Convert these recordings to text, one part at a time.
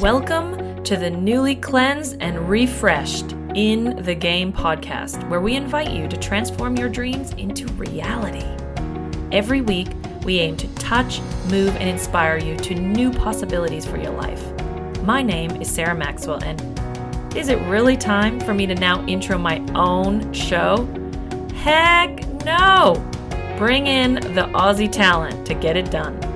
Welcome to the newly cleansed and refreshed In the Game podcast, where we invite you to transform your dreams into reality. Every week, we aim to touch, move, and inspire you to new possibilities for your life. My name is Sarah Maxwell, and is it really time for me to now intro my own show? Heck no! Bring in the Aussie talent to get it done.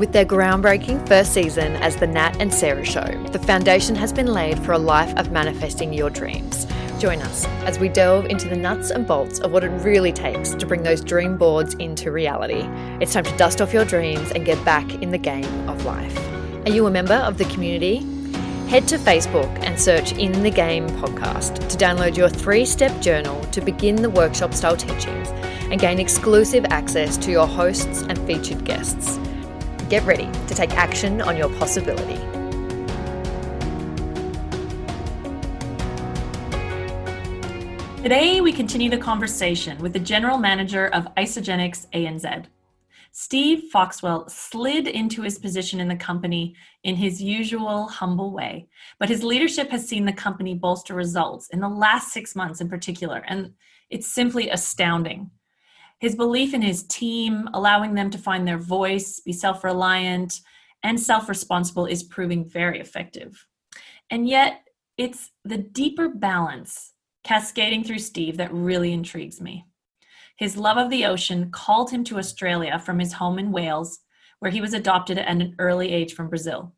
With their groundbreaking first season as The Nat and Sarah Show, the foundation has been laid for a life of manifesting your dreams. Join us as we delve into the nuts and bolts of what it really takes to bring those dream boards into reality. It's time to dust off your dreams and get back in the game of life. Are you a member of the community? Head to Facebook and search In the Game podcast to download your three step journal to begin the workshop style teachings and gain exclusive access to your hosts and featured guests. Get ready to take action on your possibility. Today, we continue the conversation with the general manager of Isagenix ANZ. Steve Foxwell slid into his position in the company in his usual humble way, but his leadership has seen the company bolster results in the last six months in particular, and it's simply astounding his belief in his team, allowing them to find their voice, be self reliant, and self responsible is proving very effective. And yet, it's the deeper balance cascading through Steve that really intrigues me. His love of the ocean called him to Australia from his home in Wales, where he was adopted at an early age from Brazil.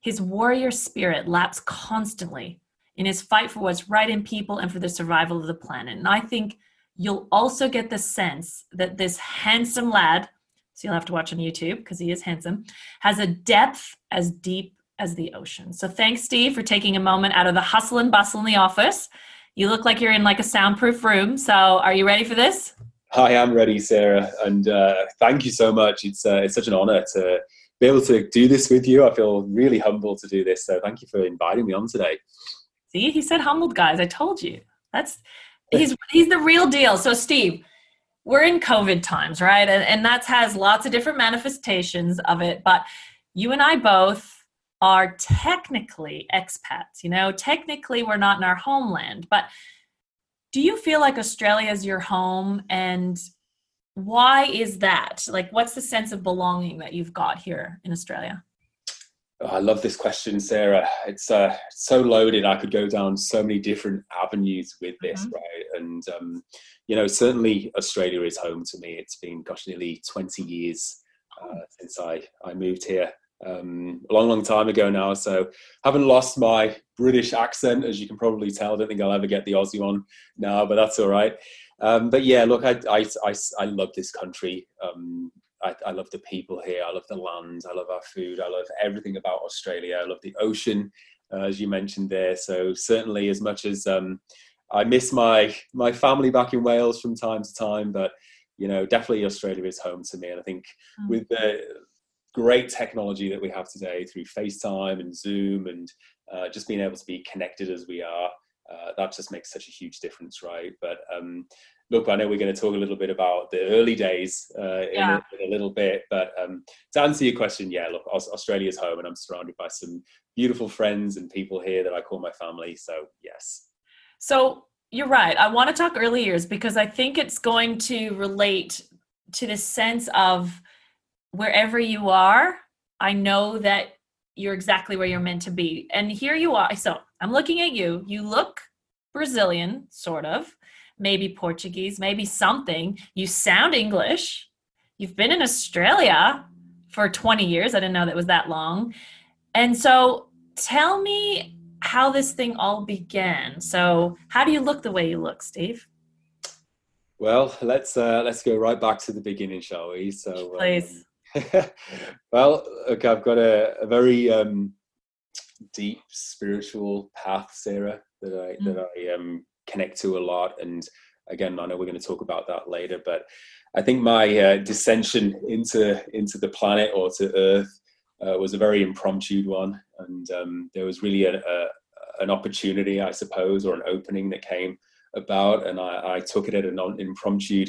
His warrior spirit laps constantly in his fight for what's right in people and for the survival of the planet. And I think You'll also get the sense that this handsome lad, so you'll have to watch on YouTube because he is handsome, has a depth as deep as the ocean. So thanks, Steve, for taking a moment out of the hustle and bustle in the office. You look like you're in like a soundproof room. So are you ready for this? I am ready, Sarah, and uh, thank you so much. It's uh, it's such an honor to be able to do this with you. I feel really humbled to do this. So thank you for inviting me on today. See, he said humbled, guys. I told you. That's he's he's the real deal. So Steve, we're in COVID times, right? And and that has lots of different manifestations of it. But you and I both are technically expats. You know, technically we're not in our homeland, but do you feel like Australia is your home and why is that? Like what's the sense of belonging that you've got here in Australia? Oh, I love this question, Sarah. It's uh, so loaded. I could go down so many different avenues with this, mm-hmm. right? And um, you know, certainly Australia is home to me. It's been, gosh, nearly twenty years uh, oh. since I I moved here. Um, a long, long time ago now. So haven't lost my British accent, as you can probably tell. I don't think I'll ever get the Aussie one now, but that's all right. Um, but yeah, look, I, I, I, I love this country. Um, I, I, love the people here. I love the land. I love our food. I love everything about Australia. I love the ocean, uh, as you mentioned there. So certainly, as much as um, I miss my my family back in Wales from time to time, but you know, definitely Australia is home to me. And I think mm. with the great technology that we have today through FaceTime and Zoom, and uh, just being able to be connected as we are, uh, that just makes such a huge difference, right? But um, look, I know we're going to talk a little bit about the early days uh, yeah. in, a, in, a, little bit, but um, to answer your question, yeah, look, Australia's home, and I'm surrounded by some beautiful friends and people here that I call my family. So yes. So you're right. I want to talk early years because I think it's going to relate to the sense of wherever you are. I know that you're exactly where you're meant to be, and here you are. So I'm looking at you. You look Brazilian, sort of maybe Portuguese, maybe something. You sound English. You've been in Australia for 20 years. I didn't know that was that long. And so tell me how this thing all began. So, how do you look the way you look, Steve? Well, let's uh, let's go right back to the beginning, shall we? So, um, please. Um, well, okay, I've got a, a very um, deep spiritual path, Sarah, that I mm. that I um, connect to a lot. And again, I know we're going to talk about that later, but I think my uh, dissension into into the planet or to Earth uh, was a very impromptu one, and um, there was really a, a, an opportunity, I suppose, or an opening that came about, and I, I took it at an impromptu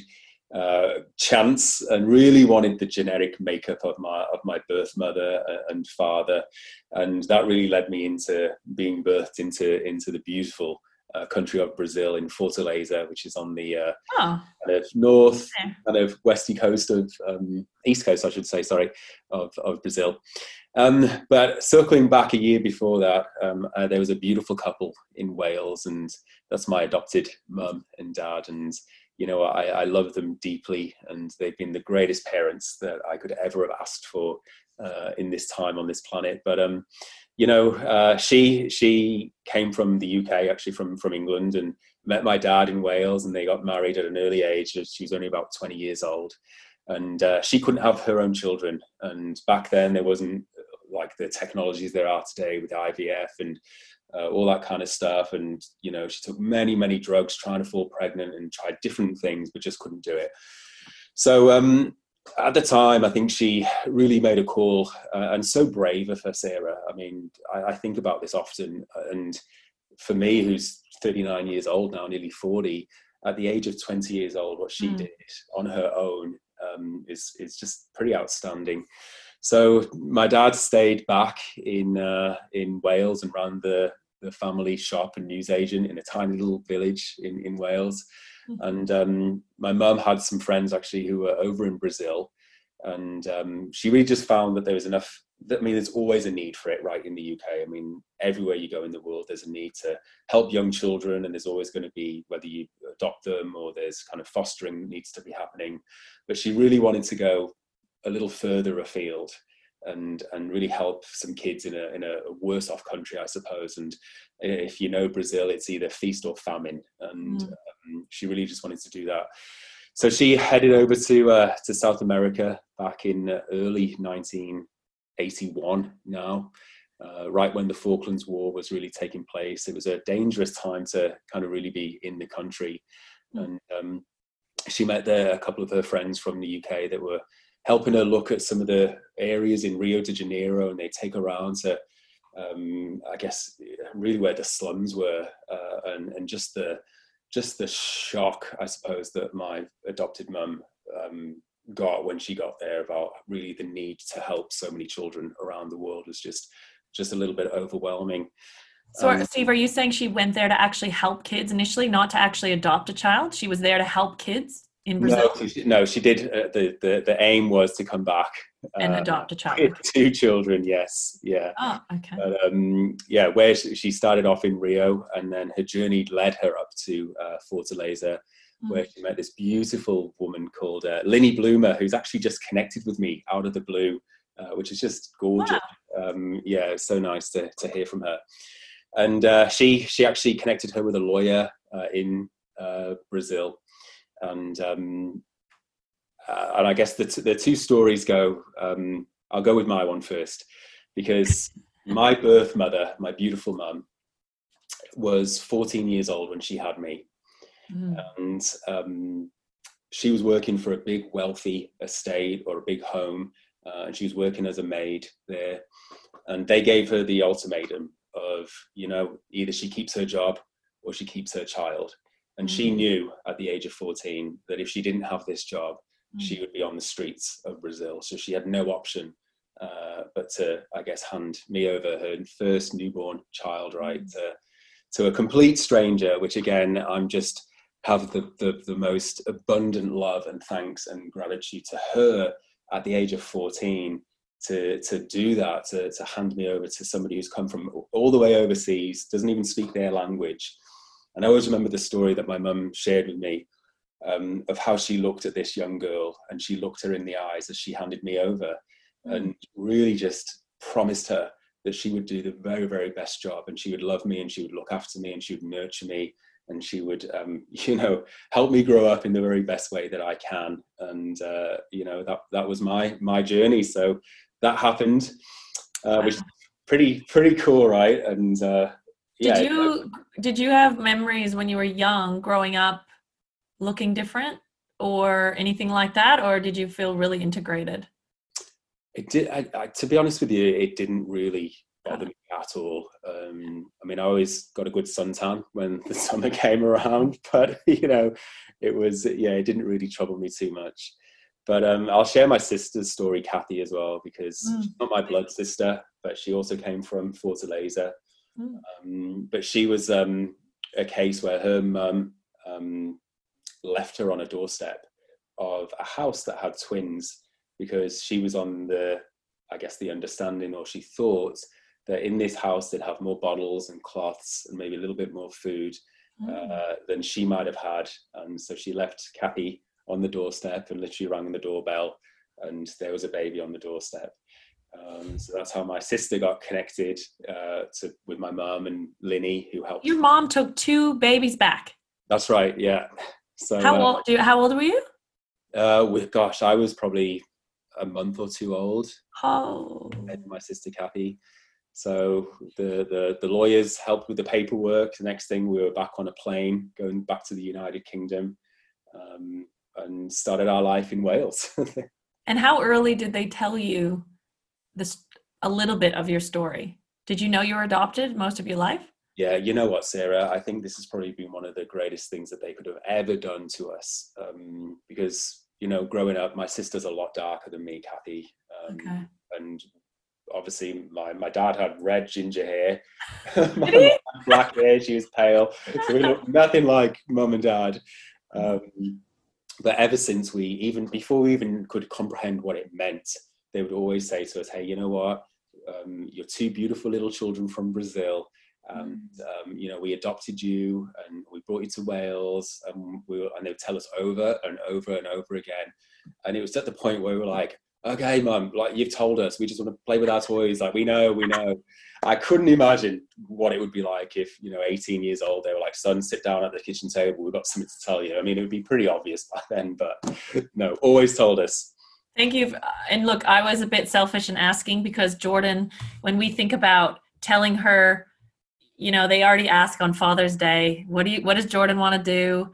uh, chance and really wanted the genetic makeup of my of my birth mother and father, and that really led me into being birthed into into the beautiful uh, country of Brazil in Fortaleza, which is on the uh, oh. kind of north, okay. kind of westy coast of um, east coast, I should say, sorry, of of Brazil. Um, but circling back a year before that, um, uh, there was a beautiful couple in Wales, and that's my adopted mum and dad, and you know, I, I love them deeply, and they've been the greatest parents that I could ever have asked for uh, in this time on this planet. But um, you know, uh, she she came from the UK, actually from from England, and met my dad in Wales, and they got married at an early age. She was only about twenty years old, and uh, she couldn't have her own children. And back then, there wasn't like the technologies there are today with IVF and uh, all that kind of stuff. And, you know, she took many, many drugs trying to fall pregnant and tried different things, but just couldn't do it. So um, at the time, I think she really made a call uh, and so brave of her, Sarah. I mean, I, I, think about this often. And for me, who's 39 years old now, nearly 40, at the age of 20 years old, what she mm. did on her own um, is, is just pretty outstanding. So my dad stayed back in uh, in Wales and ran the the family shop and newsagent in a tiny little village in in Wales. And um, my mum had some friends actually who were over in Brazil, and um, she really just found that there was enough. I mean, there's always a need for it, right, in the UK. I mean, everywhere you go in the world, there's a need to help young children, and there's always going to be whether you adopt them or there's kind of fostering needs to be happening. But she really wanted to go a little further afield and and really help some kids in a in a worse off country, I suppose. And if you know Brazil, it's either feast or famine, and mm. um, she really just wanted to do that. So she headed over to uh, to South America back in early 1981. Now, uh, right when the Falklands War was really taking place, it was a dangerous time to kind of really be in the country, mm. and um, she met there a couple of her friends from the UK that were helping her look at some of the areas in Rio de Janeiro, and they take her around to, um, I guess, really where the slums were, uh, and and just the just the shock, I suppose, that my adopted mum um, got when she got there about really the need to help so many children around the world was just just a little bit overwhelming. So, um, Steve, are you saying she went there to actually help kids initially, not to actually adopt a child? She was there to help kids in Brazil? No, she, no, she did. Uh, the, the the aim was to come back and uh, adopt a child. Two children, yes, yeah. Oh, okay. But, um, yeah, where she started off in Rio, and then her journey led her up to uh, Fortaleza, mm. where she met this beautiful woman called uh, Linny Bloomer, who's actually just connected with me out of the blue, uh, which is just gorgeous. Wow. Um, yeah, so nice to to hear from her. And uh, she she actually connected her with a lawyer uh, in Brazil and um, uh, and I guess the t- the two stories go. Um, I'll go with my one first because my birth mother, my beautiful mum, was 14 years old when she had me, mm. and um, she was working for a big wealthy estate or a big home, uh, and she was working as a maid there, and they gave her the ultimatum of you know either she keeps her job or she keeps her child and she mm. knew at the age of 14 that if she didn't have this job, mm. she would be on the streets of Brazil. So she had no option uh, but to, I guess, hand me over her first newborn child, right, mm. to, to a complete stranger, which again, I'm just have the, the, the most abundant love and thanks and gratitude to her at the age of 14 to to do that to, to hand me over to somebody who's come from all the way overseas doesn't even speak their language and I always remember the story that my mum shared with me um, of how she looked at this young girl and she looked her in the eyes as she handed me over mm. and really just promised her that she would do the very, very best job and she would love me and she would look after me and she would nurture me and she would, um, you know, help me grow up in the very best way that I can. And, uh, you know, that, that was my, my journey. So that happened, uh, which is pretty, pretty cool, right? And, uh, did yeah, you did you have memories when you were young growing up looking different or anything like that or did you feel really integrated it did I, I, to be honest with you it didn't really bother me at all. Um, I mean, I always got a good suntan when the summer came around, but you know, it was yeah, it didn't really trouble me too much. But um, I'll share my sister's story, Kathy, as well, because mm. she's not my blood sister, but she also came from Fortaleza. Mm. Um, but she was um, a case where her mum um, left her on a doorstep of a house that had twins because she was on the, I guess, the understanding, or she thought that in this house they'd have more bottles and cloths and maybe a little bit more food mm. uh, than she might have had. And so she left Kathy on the doorstep and literally rang the doorbell, and there was a baby on the doorstep. Um, so that's how my sister got connected uh, to with my mom and Linny, who helped. Your mom took two babies back. That's right. Yeah. So how uh, old? Do you, how old were you? Uh, with gosh, I was probably a month or two old. Oh. And My sister Kathy. So the, the the lawyers helped with the paperwork. The next thing, we were back on a plane going back to the United Kingdom, um, and started our life in Wales. and how early did they tell you this a little bit of your story? Did you know you were adopted most of your life? Yeah, you know what, Sarah? I think this has probably been one of the greatest things that they could have ever done to us. Um, because, you know, growing up, my sister's a lot darker than me, Kathy. Um, okay. And obviously, my, my dad had red ginger hair, black hair, she was pale. So we looked nothing like mum and dad. Um, but ever since we, even before we even could comprehend what it meant, they would always say to us, hey, you know what? Um, you're two beautiful little children from Brazil. And um, you know, we adopted you and we brought you to Wales, and we were, and they would tell us over and over and over again. And it was at the point where we were like, okay, mum, like you've told us, we just want to play with our toys. Like we know, we know. I couldn't imagine what it would be like if, you know, 18 years old, they were like, son, sit down at the kitchen table. We've got something to tell you. I mean, it would be pretty obvious by then, but no, always told us. Thank you. And look, I was a bit selfish in asking because Jordan, when we think about telling her, you know, they already ask on Father's Day, what do you, what does Jordan want to do?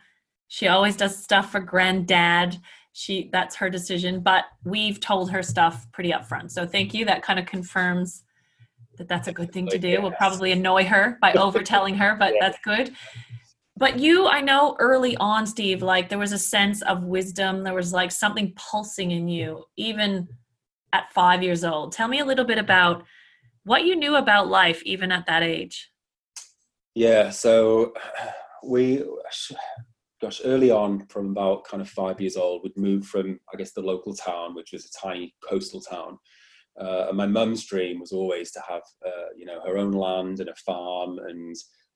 She always does stuff for granddad. She that's her decision but we've told her stuff pretty upfront. So thank you. That kind of confirms that that's a good thing to do. We'll probably annoy her by over telling her but that's good but you i know early on steve like there was a sense of wisdom there was like something pulsing in you even at five years old tell me a little bit about what you knew about life even at that age yeah so we gosh, early on, from about kind of five years old, we'd moved from, I guess, the local town, which was a tiny coastal town. Uh, and my mum's dream was always to have, uh, you know, her own land and a farm. And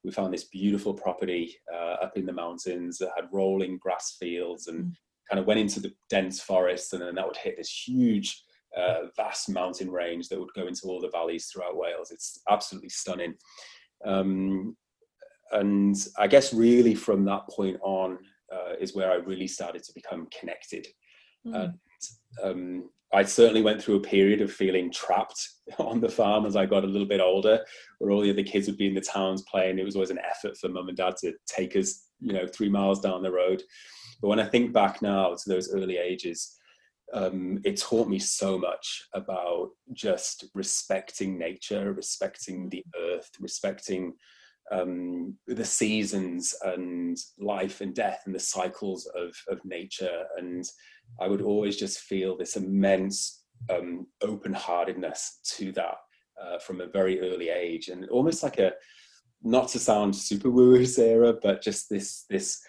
we found this beautiful property uh, up in the mountains that had rolling grass fields and mm. kind of went into the dense forest. And then that would hit this huge, uh, vast mountain range that would go into all the valleys throughout Wales. It's absolutely stunning. Um, and I guess really from that point on uh, is where I really started to become connected. Mm. And um, I certainly went through a period of feeling trapped on the farm as I got a little bit older, where all the other kids would be in the towns playing. It was always an effort for mum and dad to take us, you know, three miles down the road. But when I think back now to those early ages, um, it taught me so much about just respecting nature, respecting the earth, respecting um, the seasons and life and death and the cycles of, of nature. And I would always just feel this immense um, open heartedness to that uh, from a very early age. And almost like a, not to sound super woo woo, Sarah, but just this, this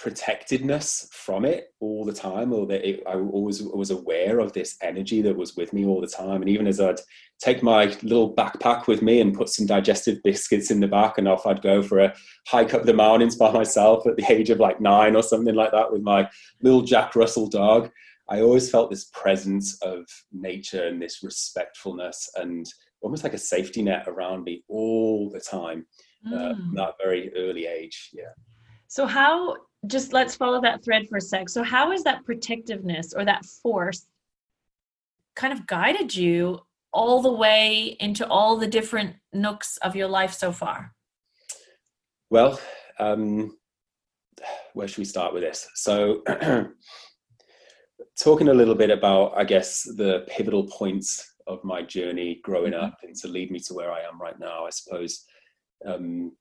protectedness from it all the time or that it, I always was aware of this energy that was with me all the time and even as I'd take my little backpack with me and put some digestive biscuits in the back and off I'd go for a hike up the mountains by myself at the age of like nine or something like that with my little Jack Russell dog I always felt this presence of nature and this respectfulness and almost like a safety net around me all the time uh, mm. uh, that very early age yeah so how just let's follow that thread for a sec. So, how is that protectiveness or that force kind of guided you all the way into all the different nooks of your life so far? Well, um, where should we start with this? So, talking a little bit about, I guess, the pivotal points of my journey growing Mhm. up and to lead me to where I am right now, I suppose. Um,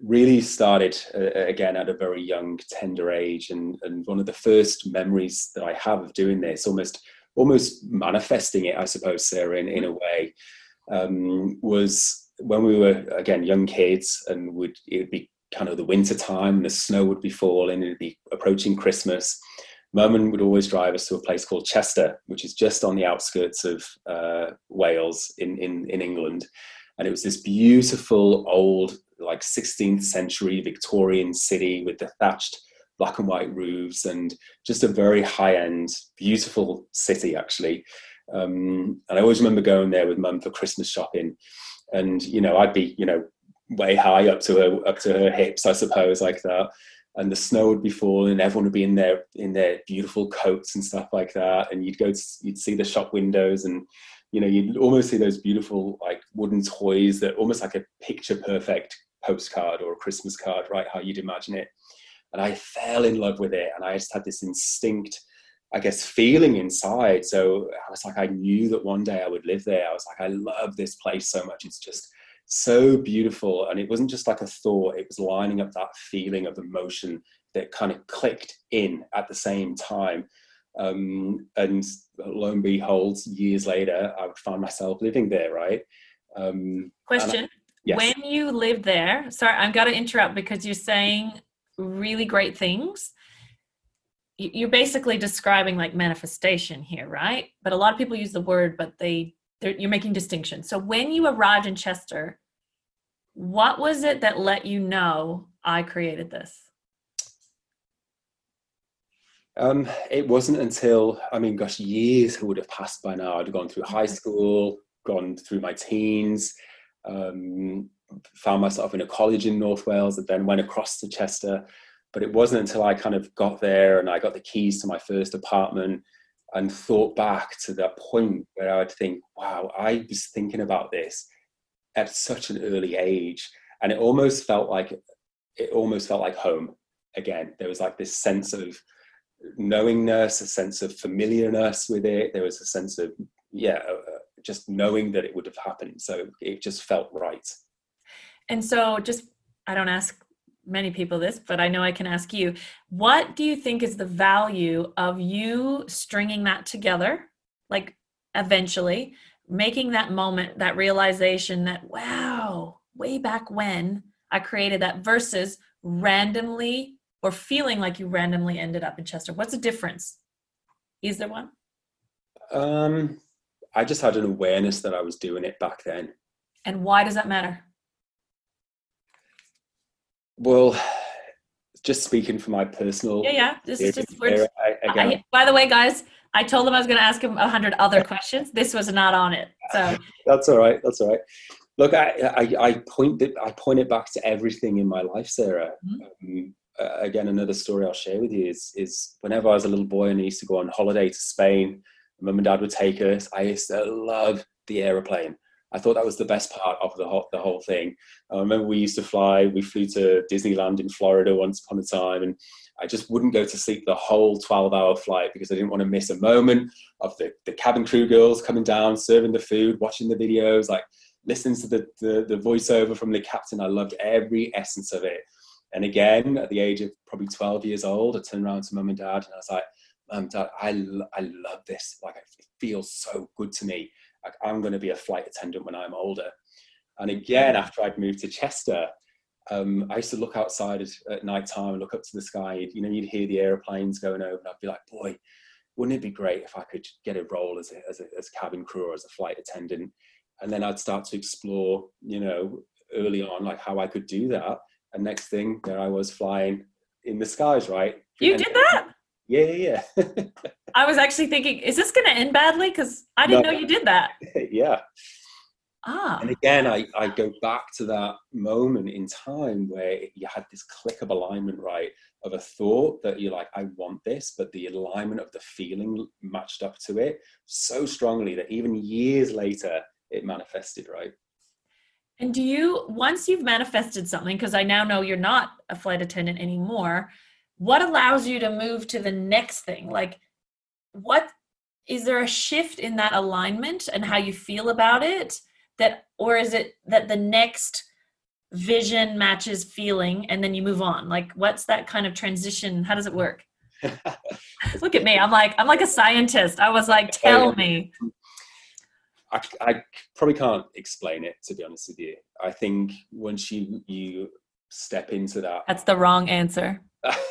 really started uh, again at a very young, tender age, and and one of the first memories that I have of doing this, almost almost manifesting it, I suppose, Sarah, in, in a way, um, was when we were again young kids, and would it would be kind of the winter time, and the snow would be falling, and it'd be approaching Christmas. Mum would always drive us to a place called Chester, which is just on the outskirts of uh, Wales in, in in England, and it was this beautiful old like 16th century Victorian city with the thatched black and white roofs and just a very high end, beautiful city actually. Um, and I always remember going there with mum for Christmas shopping, and you know I'd be you know way high up to her up to her hips, I suppose, like that. And the snow would be falling, everyone would be in their in their beautiful coats and stuff like that. And you'd go, to, you'd see the shop windows, and you know you'd almost see those beautiful like wooden toys that almost like a picture perfect postcard or a Christmas card, right? How you'd imagine it. And I fell in love with it, and I just had this instinct, I guess, feeling inside. So I was like, I knew that one day I would live there. I was like, I love this place so much. It's just so beautiful. And it wasn't just like a thought, it was lining up that feeling of emotion that kind of clicked in at the same time. Um, and lo and behold, years later, I would find myself living there, right? Um, Question. Yes. When you lived there, sorry, I've got to interrupt because you're saying really great things. You- You're basically describing like manifestation here, right? But a lot of people use the word, but they you're making distinctions. So when you arrived in Chester, what was it that let you know I created this? Um, it wasn't until, I mean, gosh, years would have passed by now. I'd gone through high school, gone through my teens, um, found myself in a college in North Wales, and then went across to Chester. But it wasn't until I kind of got there and I got the keys to my first apartment and thought back to that point where I'd think, wow, I was thinking about this at such an early age. And it almost felt like, it almost felt like home again. There was like this sense of, knowingness, a sense of familiarness with it. There was a sense of, yeah, just knowing that it would have happened. So it just felt right. And so, just I don't ask many people this, but I know I can ask you. What do you think is the value of you stringing that together, like eventually making that moment, that realization that, wow, way back when I created that versus randomly or feeling like you randomly ended up in Chester? What's the difference? Is there one? Um, I just had an awareness that I was doing it back then. And why does that matter? Well, just speaking from my personal. Yeah, yeah. This is just we're I- I, by the way, guys, I told them I was going to ask him a hundred other questions. This was not on it. So that's all right. That's all right. Look, I, I, I point it, I point it back to everything in my life, Sarah. Mhm. Um, uh, again, another story I'll share with you is, is whenever I was a little boy and I used to go on holiday to Spain, mum and dad would take us. I used to love the aeroplane. I thought that was the best part of the whole, the whole thing. I remember we used to fly. We flew to Disneyland in Florida once upon a time, and I just wouldn't go to sleep the whole 12-hour flight because I didn't want to miss a moment of the, the cabin crew girls coming down, serving the food, watching the videos, like listening to the, the, the voiceover from the captain. I loved every essence of it. And again, at the age of probably 12 years old, I turned around to mum and dad and I was like, Mum, Dad, I, I love this. Like, it feels so good to me. Like, I'm going to be a flight attendant when I'm older. And again, after I'd moved to Chester, um, I used to look outside at, at night time and look up to the sky. You know, you'd hear the airplanes going over, and I'd be like, boy, wouldn't it be great if I could get a role as a, as a, as cabin crew or as a flight attendant? And then I'd start to explore, you know, early on, like how I could do that. And next thing, there I was flying in the skies, right? you And- did that? Yeah, yeah, I was actually thinking, is this going to end badly? Because I didn't No. know you did that. yeah. yeah. Ah, And again, I, I go back to that moment in time where you had this click of alignment, right? Of a thought that you're like, I want this, but the alignment of the feeling matched up to it so strongly that even years later, it manifested, right? and do you once you've manifested something? Because I now know you're not a flight attendant anymore. What allows you to move to the next thing? Like, what is there a shift in that alignment and how you feel about it that or is it that the next vision matches feeling and then you move on? Like what's that kind of transition? How does it work? Look at me. I'm like i'm like a scientist. I was like tell me. I, I probably can't explain it to be honest with you. I think once you you step into that that's the wrong answer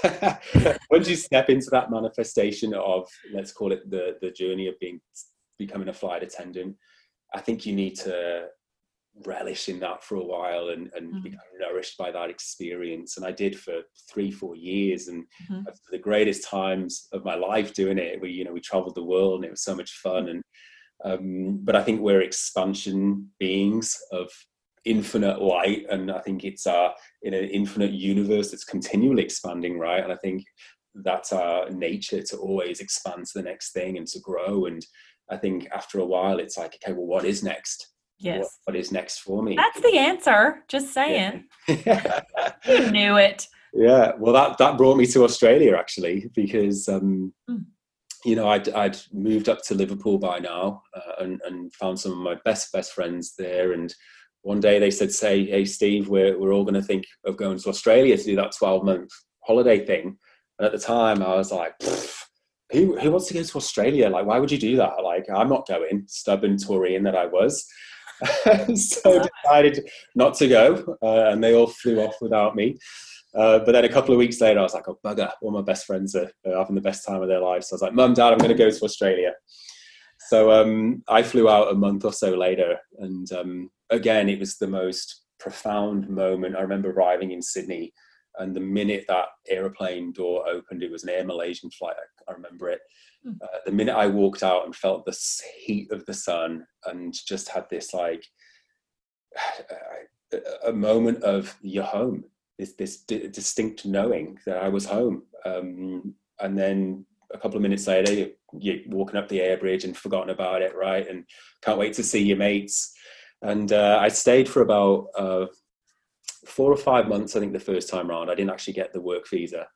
once you step into that manifestation of let's call it the the journey of being becoming a flight attendant i think you need to relish in that for a while and, and mm-hmm. become nourished by that experience. And I did for three, four years and mm-hmm. the greatest times of my life doing it. We, you know, we traveled the world and it was so much fun. And, um, but I think we're expansion beings of infinite light. And I think it's uh, in an infinite universe that's continually expanding, right? And I think that's our nature to always expand to the next thing and to grow. And I think after a while, it's like, okay, well, what is next? Yes. What, what is next for me? That's the answer. Just saying. Yeah. you knew it. Yeah. Well, that that brought me to Australia actually because um, mm. you know I'd I'd moved up to Liverpool by now uh, and and found some of my best best friends there and. One day they said, "Say, hey Steve, we're we're all going to think of going to Australia to do that twelve month holiday thing." And at the time, I was like, who, who wants to go to Australia? Like, why would you do that? Like, I'm not going, stubborn Taurian that I was. so decided not to go, uh, and they all flew off without me. Uh, but then a couple of weeks later, I was like, "Oh bugger!" All my best friends are, are having the best time of their lives. So I was like, "Mum, Dad, I'm going to go to Australia." So um, I flew out a month or so later, and um, again, it was the most profound moment. I remember arriving in Sydney, and the minute that aeroplane door opened, it was an Air Malaysian flight. I, I remember it, uh, the minute I walked out and felt the heat of the sun and just had this like a moment of you're home, this this d- distinct knowing that I was home. Um, and then a couple of minutes later, you're walking up the air bridge and forgotten about it, right? And can't wait to see your mates. And uh, I stayed for about uh, four or five months, I think, the first time around. I didn't actually get the work visa.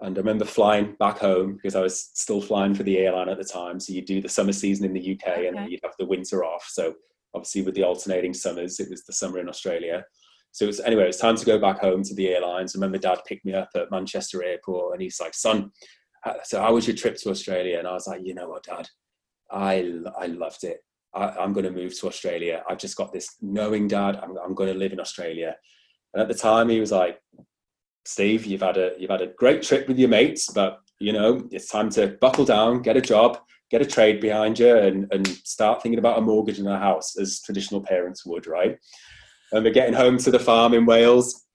And I remember flying back home because I was still flying for the airline at the time. So you do the summer season in the UK okay. and you'd have the winter off. So obviously with the alternating summers, it was the summer in Australia. So it was, anyway, it was time to go back home to the airlines. I remember dad picked me up at Manchester airport and he's like, son, so how was your trip to Australia? And I was like, you know what, dad, I, I loved it. I, am going to move to Australia. I've just got this knowing dad, I'm, I'm going to live in Australia. And at the time he was like, Steve, you've had a you've had a great trip with your mates, but you know it's time to buckle down, get a job, get a trade behind you, and and start thinking about a mortgage in a house as traditional parents would, right? And we're getting home to the farm in Wales.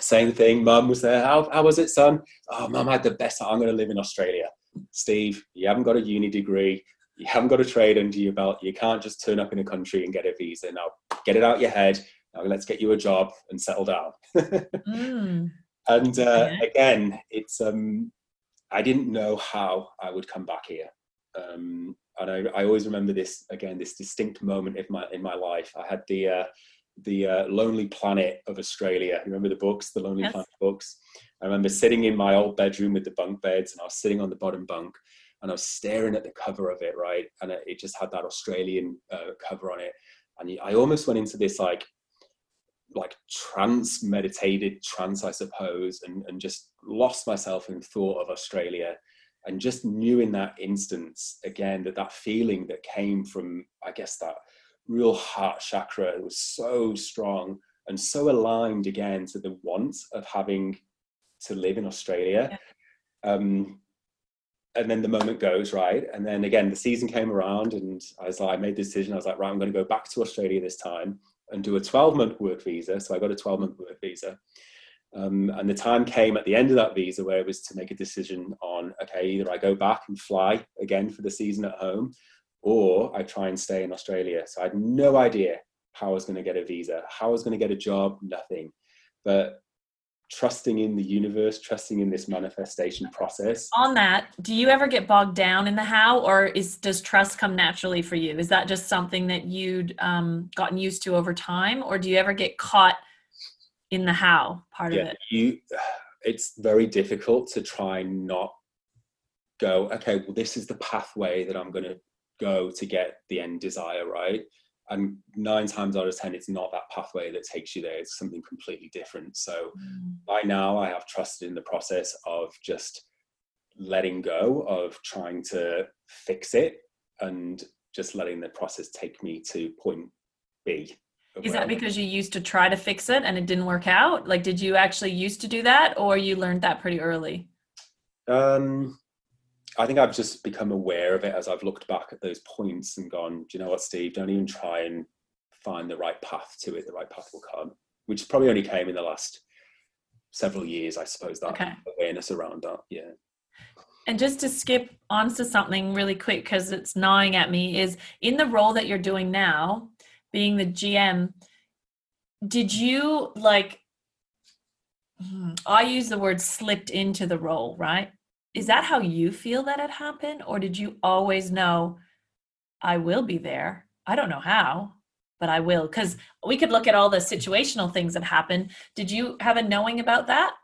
Same thing. Mum was there. How, how was it, son? Oh, mum I had the best. I'm going to live in Australia. Steve, you haven't got a uni degree. You haven't got a trade under your belt. You can't just turn up in a country and get a visa. Now, get it out of your head. Now, let's get you a job and settle down. mm and uh, yeah. again it's um i didn't know how i would come back here um and I, I always remember this again this distinct moment in my in my life i had the uh the uh, lonely planet of australia you remember the books the lonely yes. planet books i remember sitting in my old bedroom with the bunk beds and i was sitting on the bottom bunk and i was staring at the cover of it right? And it just had that australian uh, cover on it. And i almost went into this like like trance meditated trance i suppose and, and just lost myself in thought of australia and just knew in that instance again that that feeling that came from i guess that real heart chakra was so strong and so aligned again to the want of having to live in australia. Yeah. um, and then the moment goes right and then again the season came around and i was like i made the decision i was like right i'm going to go back to australia this time and do a 12 month work visa. So I got a 12 month work visa. Um, and the time came at the end of that visa where it was to make a decision on okay, either I go back and fly again for the season at home, or I try and stay in Australia. So I had no idea how I was going to get a visa, how I was going to get a job, nothing. But trusting in the universe, trusting in this manifestation process. On that, do you ever get bogged down in the how, or is does trust come naturally for you? Is that just something that you'd um, gotten used to over time, or do you ever get caught in the how part yeah, of it? You, it's very difficult to try not go, okay, well, this is the pathway that I'm going to go to get the end desire, right? And nine times out of 10, it's not that pathway that takes you there. It's something completely different. So mm. by now, I have trusted in the process of just letting go of trying to fix it and just letting the process take me to point B. Is that because you used to try to fix it and it didn't work out? Like, did you actually used to do that or you learned that pretty early? Um, I think I've just become aware of it as I've looked back at those points and gone, do you know what, Steve? Don't even try and find the right path to it. The right path will come, which probably only came in the last several years, I suppose, that okay. awareness around that. Yeah. And just to skip onto something really quick because it's gnawing at me is in the role that you're doing now, being the GM, did you like hmm, I use the word slipped into the role, right? Is that how you feel that it happened or did you always know i will be there? I don't know how but i will. Because we could look at all the situational things that happen did you have a knowing about that?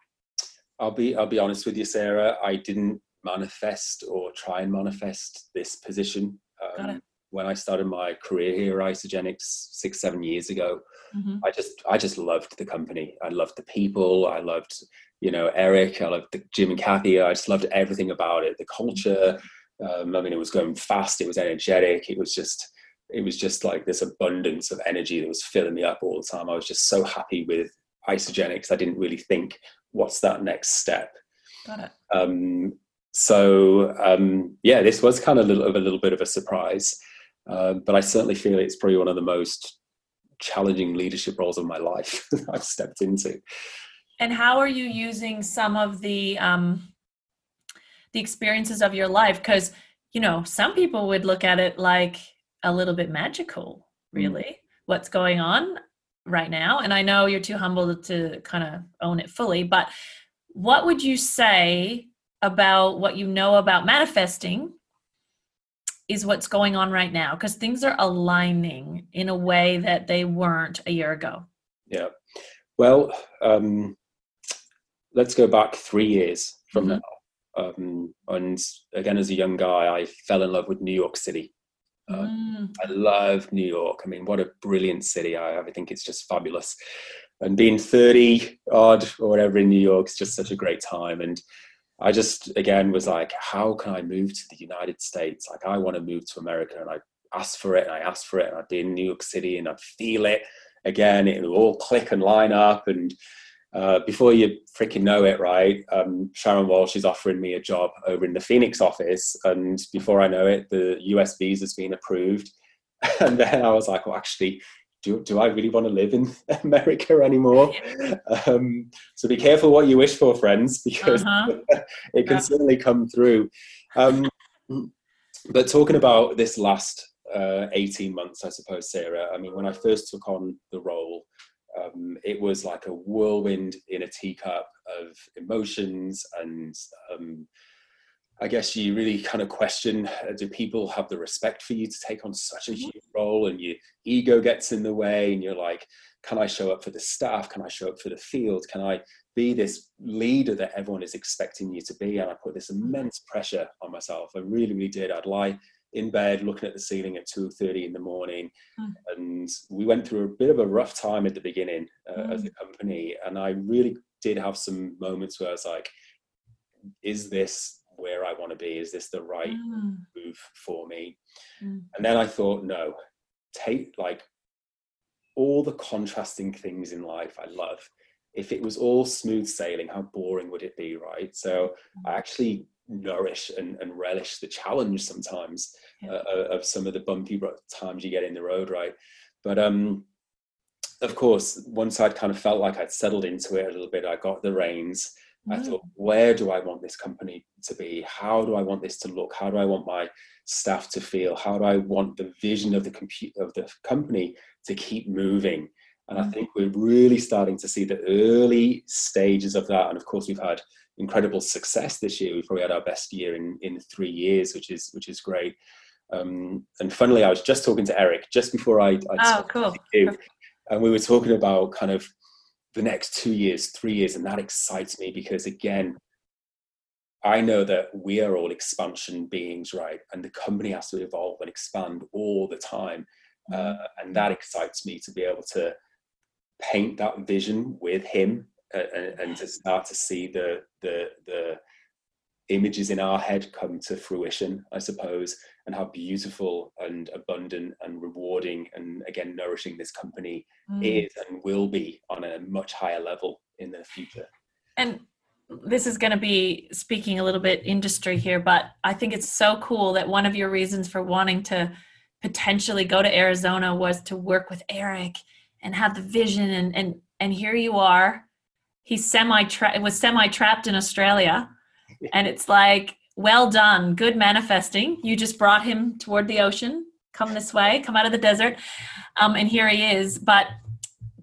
I'll be i'll be honest with you sarah i didn't manifest or try and manifest this position um, when i started my career here at isagenix six seven years ago mm-hmm. i just i just loved the company i loved the people i loved you know, Eric, I loved Jim and Kathy. I just loved everything about it. The culture. Um, I mean, it was going fast. It was energetic. It was just, it was just like this abundance of energy that was filling me up all the time. I was just so happy with Isagenix. I didn't really think, what's that next step? Got it. Um, so um, yeah, this was kind of a little, of a little bit of a surprise, uh, but I certainly feel it's probably one of the most challenging leadership roles of my life that I've stepped into. And how are you using some of the um, the experiences of your life? Because you know, some people would look at it like a little bit magical, mm. really, mm. what's going on right now. And I know you're too humble to kind of own it fully, but what would you say about what you know about manifesting is what's going on right now? Because things are aligning in a way that they weren't a year ago. Yeah. Well, um, let's go back three years from mm-hmm. now. Um, and again, as a young guy, I fell in love with New York City. Uh, mm. I love New York. I mean, what a brilliant city! I, I think it's just fabulous. And being 30 odd or whatever in New York is just such a great time. And I just, again, was like, how can I move to the United States? Like, I want to move to America. And I asked for it and I asked for it. And I'd be in New York City and I'd feel it again. It would all click and line up. And uh, before you freaking know it, right, um, Sharon Walsh is offering me a job over in the Phoenix office. And before I know it, the US visa's been approved. And then I was like, well, actually, do, do I really want to live in America anymore? Um, so be careful what you wish for, friends, because uh-huh. it can yeah. certainly come through. Um, but talking about this last uh, 18 months, I suppose, Sarah, I mean, when I first took on the role, um, it was like a whirlwind in a teacup of emotions and um, I guess you really kind of question uh, do people have the respect for you to take on such a mm-hmm. huge role and your ego gets in the way and you're like can I show up for the staff can I show up for the field can I be this leader that everyone is expecting you to be and I put this immense pressure on myself I really really did I'd lie in bed looking at the ceiling at 2.30 in the morning mm. and we went through a bit of a rough time at the beginning uh, mm. as a company and i really did have some moments where i was like is this where i want to be is this the right mm. move for me mm. and then i thought no take like all the contrasting things in life i love if it was all smooth sailing how boring would it be right so mm. i actually nourish and, and relish the challenge sometimes yeah. uh, uh of some of the bumpy times you get in the road, right? But um, of course, once I'd kind of felt like I'd settled into it a little bit, I got the reins. I thought, where do I want this company to be? How do I want this to look? How do I want my staff to feel? How do I want the vision of the compute of the company to keep moving? And I mm. think we're really starting to see the early stages of that. And of course, we've had incredible success this year. We've probably had our best year in, in three years, which is which is great. Um, and funnily, I was just talking to Eric just before I, I oh, cool. You, and we were talking about kind of the next two years, three years, and that excites me because again, I know that we are all expansion beings, right? And the company has to evolve and expand all the time. Uh, mm-hmm. and that excites me to be able to paint that vision with him uh, and, and, to start to see the, the, the images in our head come to fruition, I suppose, and how beautiful and abundant and rewarding and again nourishing this company mm. is and will be on a much higher level in the future. And this is going to be speaking a little bit industry here, but I think it's so cool that one of your reasons for wanting to potentially go to Arizona was to work with Eric and have the vision and and and here you are. He's semi was semi trapped in Australia, and it's like, well done, good manifesting. You just brought him toward the ocean. Come this way, come out of the desert, um, and here he is. But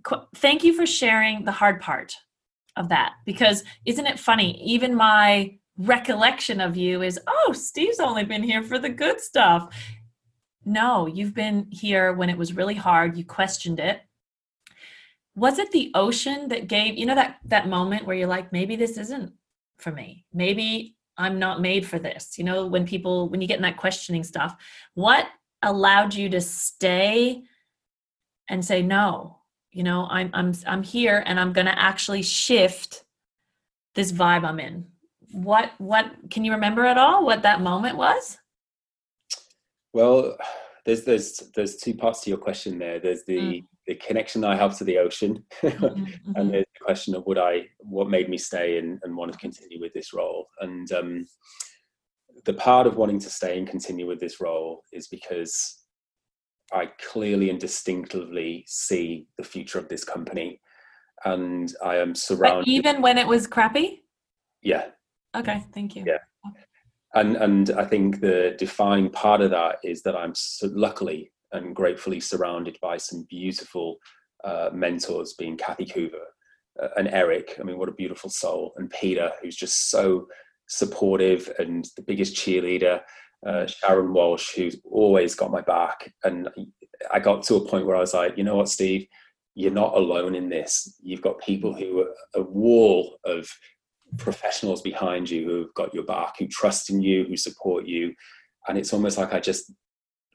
qu- thank you for sharing the hard part of that because isn't it funny? Even my recollection of you is, oh, Steve's only been here for the good stuff. No, you've been here when it was really hard. You questioned it. Was it the ocean that gave, you know, that that moment where you're like, maybe this isn't for me. Maybe I'm not made for this. You know, when people when you get in that questioning stuff, what allowed you to stay and say no? you know i'm i'm i'm here and i'm going to actually shift this vibe i'm in what what can you remember at all what that moment was well there's there's there's two parts to your question there there's the mm. The connection i have to the ocean mm-hmm, mm-hmm. and the question of would i what made me stay and, and want to continue with this role and um the part of wanting to stay and continue with this role is because I clearly and distinctively see the future of this company, and I am surrounded. But even when it was crappy. Yeah. Okay. Thank you. Yeah. And and I think the defining part of that is that I'm so luckily and gratefully surrounded by some beautiful uh, mentors, being Kathy Coover uh, and Eric. I mean, what a beautiful soul, and Peter, who's just so supportive and the biggest cheerleader uh, Sharon Walsh, who's always got my back. And I got to a point where I was like, you know what, Steve, you're not alone in this. You've got people who are a wall of professionals behind you who've got your back, who trust in you, who support you. And it's almost like I just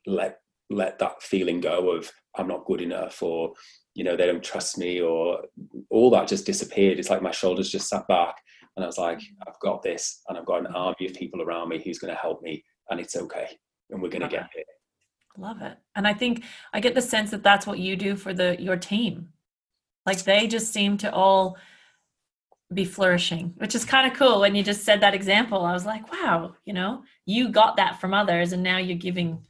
let let that feeling go of I'm not good enough or you know they don't trust me or all that just disappeared. It's like my shoulders just sat back and I was like, mm. I've got this and I've got an army of people around me who's going to help me and it's okay and we're going to get it. love it. And i think i get the sense that that's what you do for the your team. Like they just seem to all be flourishing which is kind of cool. When you just said that example i was like wow you know? You got that from others and now you're giving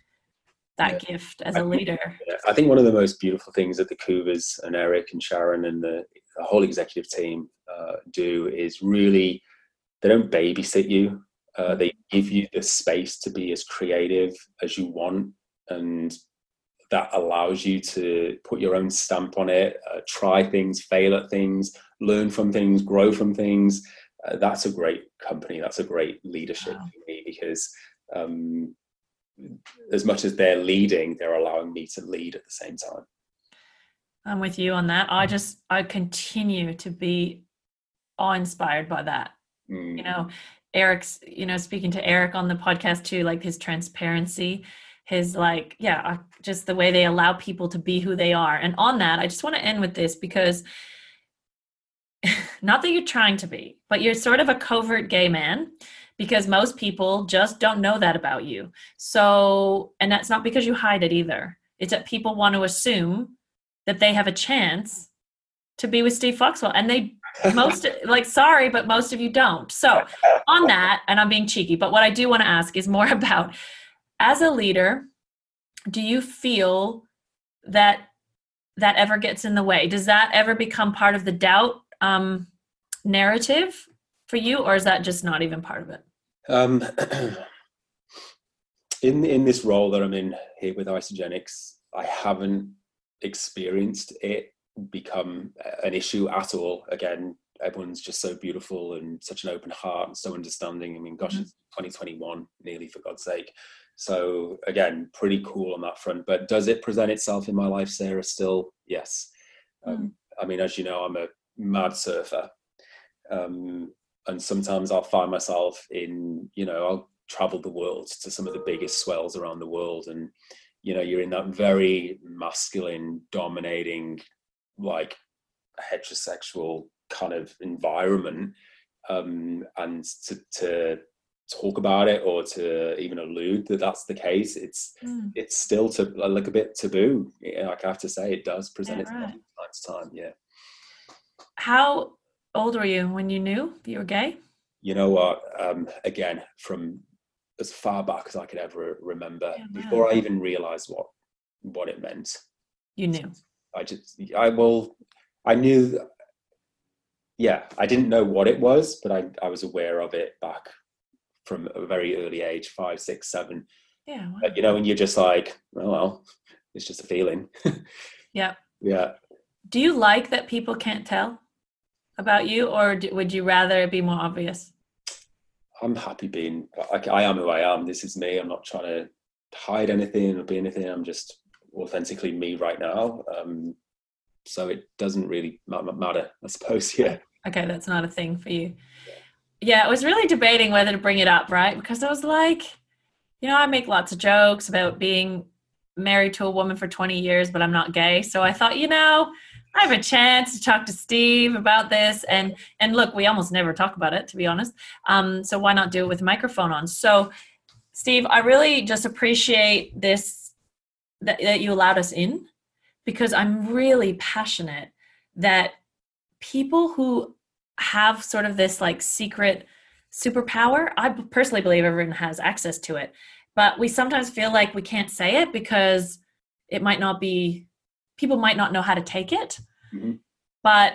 that yeah. gift as a leader i think one of the most beautiful things that the coovers and eric and sharon and the, the whole executive team uh, do is really they don't babysit you uh, they give you the space to be as creative as you want, and that allows you to put your own stamp on it, uh, try things, fail at things, learn from things, grow from things. Uh, that's a great company. That's a great leadership wow. for me because um, as much as they're leading, they're allowing me to lead at the same time. I'm with you on that. I just I continue to be awe inspired by that. Mm. You know, Eric's, you know, speaking to Eric on the podcast too, like his transparency, his like, yeah, just the way they allow people to be who they are. And on that, I just want to end with this because not that you're trying to be, but you're sort of a covert gay man because most people just don't know that about you. So, and that's not because you hide it either. It's that people want to assume that they have a chance to be with Steve Foxwell and they most like sorry but most of you don't so on that and i'm being cheeky but what i do want to ask is more about as a leader do you feel that that ever gets in the way does that ever become part of the doubt um, narrative for you or is that just not even part of it um, in in this role that i'm in here with Isagenix, i haven't experienced it become an issue at all. Again, everyone's just so beautiful and such an open heart and so understanding. I mean, gosh, mm-hmm. it's 2021, nearly for God's sake. So again, pretty cool on that front. But does it present itself in my life, Sarah? Still, yes. Um, mm. I mean, as you know, I'm a mad surfer. Um, and sometimes I'll find myself in, you know, I'll travel the world to some of the biggest swells around the world, and you know, you're in that very masculine, dominating, like heterosexual kind of environment, um, and to, to talk about it or to even allude that that's the case, it's mm. it's still to like a bit taboo. Like I have to say, it does present yeah, itself right. time. Yeah. How old were you when you knew you were gay? You know what? Um, again, from as far back as I could ever remember, yeah, before I even realised what what it meant. You knew. I just, I will, I knew. Yeah, I didn't know what it was, but I I was aware of it back from a very early age, five, six, seven. Yeah. Wow. But, you know, and you're just like, oh well, it's just a feeling. yeah. Yeah. Do you like that people can't tell? About you, or would you rather it be more obvious? I'm happy being. I, I am who I am. This is me. I'm not trying to hide anything or be anything. I'm just authentically me right now. Um, so it doesn't really matter, I suppose. Yeah. Okay, that's not a thing for you. Yeah, I was really debating whether to bring it up, right? Because I was like, you know, I make lots of jokes about being married to a woman for 20 years, but I'm not gay. So I thought, you know, I have a chance to talk to Steve about this, and and look, we almost never talk about it, to be honest. Um, so why not do it with a microphone on? So, Steve, I really just appreciate this that, that you allowed us in, because I'm really passionate that people who have sort of this like secret superpower, I personally believe everyone has access to it, but we sometimes feel like we can't say it because it might not be people might not know how to take it. Mm-hmm. But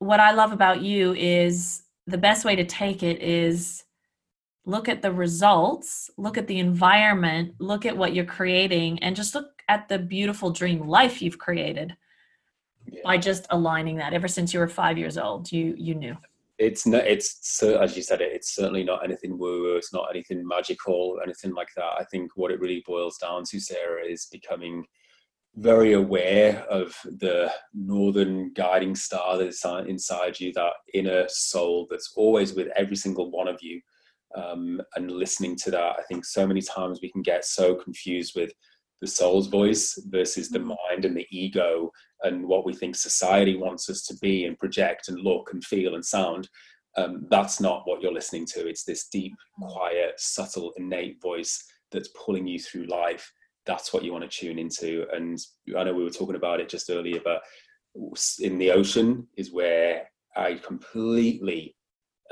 what I love about you is the best way to take it is look at the results, look at the environment, look at what you're creating, and just look at the beautiful dream life you've created yeah. by just aligning that. Ever since you were five years old, you you knew. It's not. It's so as you said it. It's certainly not anything woo. It's not anything magical, anything like that. I think what it really boils down to, Sarah, is becoming very aware of the northern guiding star that's inside you, that inner soul that's always with every single one of you. Um, and listening to that, I think so many times we can get so confused with the soul's voice versus the mm. mind and the ego and what we think society wants us to be and project and look and feel and sound. Um, that's not what you're listening to. It's this deep, mm. quiet, subtle, innate voice that's pulling you through life that's what you want to tune into. And I know we were talking about it just earlier, but in the ocean is where I completely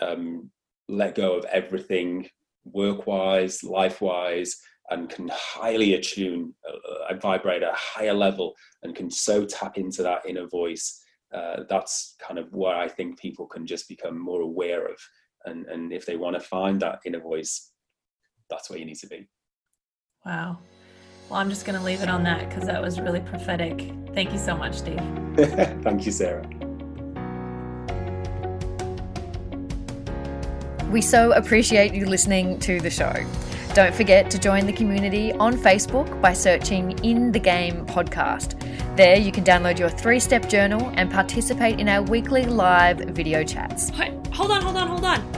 um, let go of everything work wise, life wise, and can highly attune, uh, vibrate at a higher level and can so tap into that inner voice. Uh, that's kind of what I think people can just become more aware of. And, and if they want to find that inner voice, that's where you need to be. Wow. Well, I'm just going to leave it on that because that was really prophetic. Thank you so much, Steve. Thank you, Sarah. We so appreciate you listening to the show. Don't forget to join the community on Facebook by searching In the Game podcast. There, you can download your three step journal and participate in our weekly live video chats. Hold on, hold on, hold on.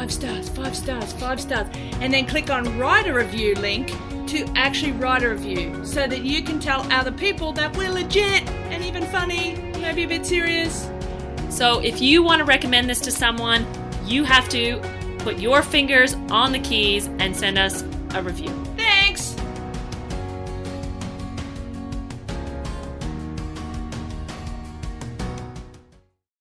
five stars, five stars, five stars, and then click on write a review link to actually write a review so that you can tell other people that we're legit and even funny, maybe a bit serious. So if you want to recommend this to someone, you have to put your fingers on the keys and send us a review.